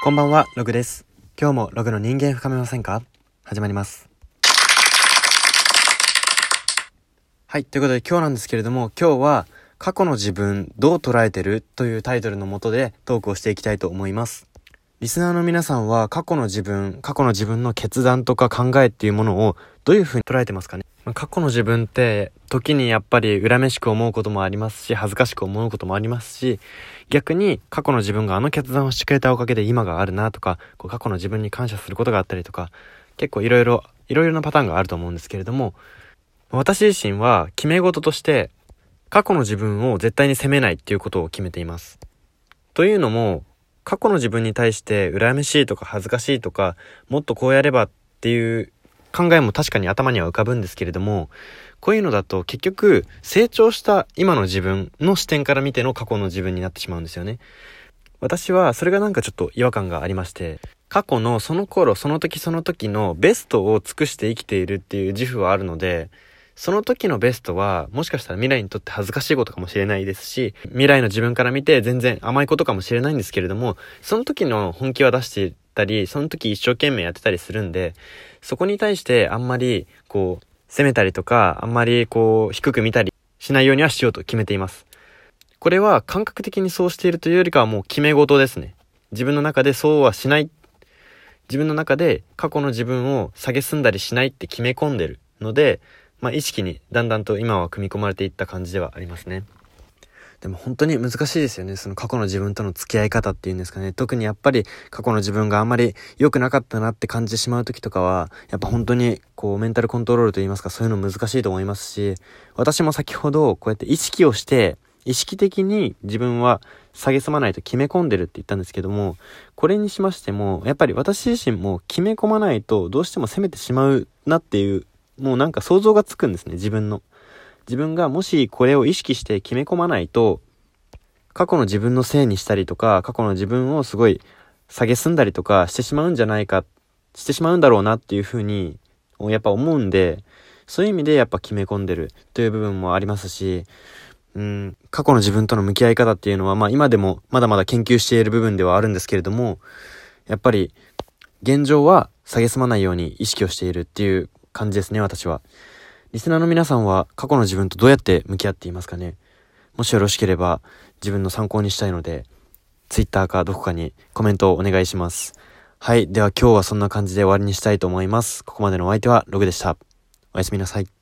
こんばんは、ログです。今日もログの人間深めませんか？始まります。はい、ということで今日なんですけれども、今日は過去の自分どう捉えてる？というタイトルのもとでトークをしていきたいと思います。リスナーの皆さんは過去の自分、過去の自分の決断とか考えっていうものをどういう風に捉えてますかね？過去の自分って時にやっぱり恨めしく思うこともありますし、恥ずかしく思うこともありますし、逆に過去の自分があの決断をしてくれたおかげで今があるなとか、こう過去の自分に感謝することがあったりとか、結構いろいろ、いろいろなパターンがあると思うんですけれども、私自身は決め事として過去の自分を絶対に責めないっていうことを決めています。というのも、過去の自分に対して羨ましいとか恥ずかしいとか、もっとこうやればっていう考えも確かに頭には浮かぶんですけれども、こういうのだと結局成長した今の自分の視点から見ての過去の自分になってしまうんですよね。私はそれがなんかちょっと違和感がありまして、過去のその頃その時その時のベストを尽くして生きているっていう自負はあるので、その時のベストはもしかしたら未来にとって恥ずかしいことかもしれないですし、未来の自分から見て全然甘いことかもしれないんですけれども、その時の本気は出していたり、その時一生懸命やってたりするんで、そこに対してあんまりこう、責めたりとか、あんまりこう、低く見たりしないようにはしようと決めています。これは感覚的にそうしているというよりかはもう決め事ですね。自分の中でそうはしない。自分の中で過去の自分を下げすんだりしないって決め込んでるので、まあ意識にだんだんと今は組み込まれていった感じではありますね。でも本当に難しいですよね。その過去の自分との付き合い方っていうんですかね。特にやっぱり過去の自分があんまり良くなかったなって感じてしまう時とかは、やっぱ本当にこうメンタルコントロールといいますかそういうの難しいと思いますし、私も先ほどこうやって意識をして、意識的に自分は下げすまないと決め込んでるって言ったんですけども、これにしましても、やっぱり私自身も決め込まないとどうしても責めてしまうなっていう、もうなんか想像がつくんですね、自分の。自分がもしこれを意識して決め込まないと、過去の自分のせいにしたりとか、過去の自分をすごい下げすんだりとかしてしまうんじゃないか、してしまうんだろうなっていうふうに、やっぱ思うんで、そういう意味でやっぱ決め込んでるという部分もありますし、うん、過去の自分との向き合い方っていうのは、まあ今でもまだまだ研究している部分ではあるんですけれども、やっぱり現状は下げすまないように意識をしているっていう感じですね、私は。リスナーの皆さんは過去の自分とどうやって向き合っていますかね？もしよろしければ自分の参考にしたいので、ツイッターかどこかにコメントをお願いします。はい。では今日はそんな感じで終わりにしたいと思います。ここまでのお相手はログでした。おやすみなさい。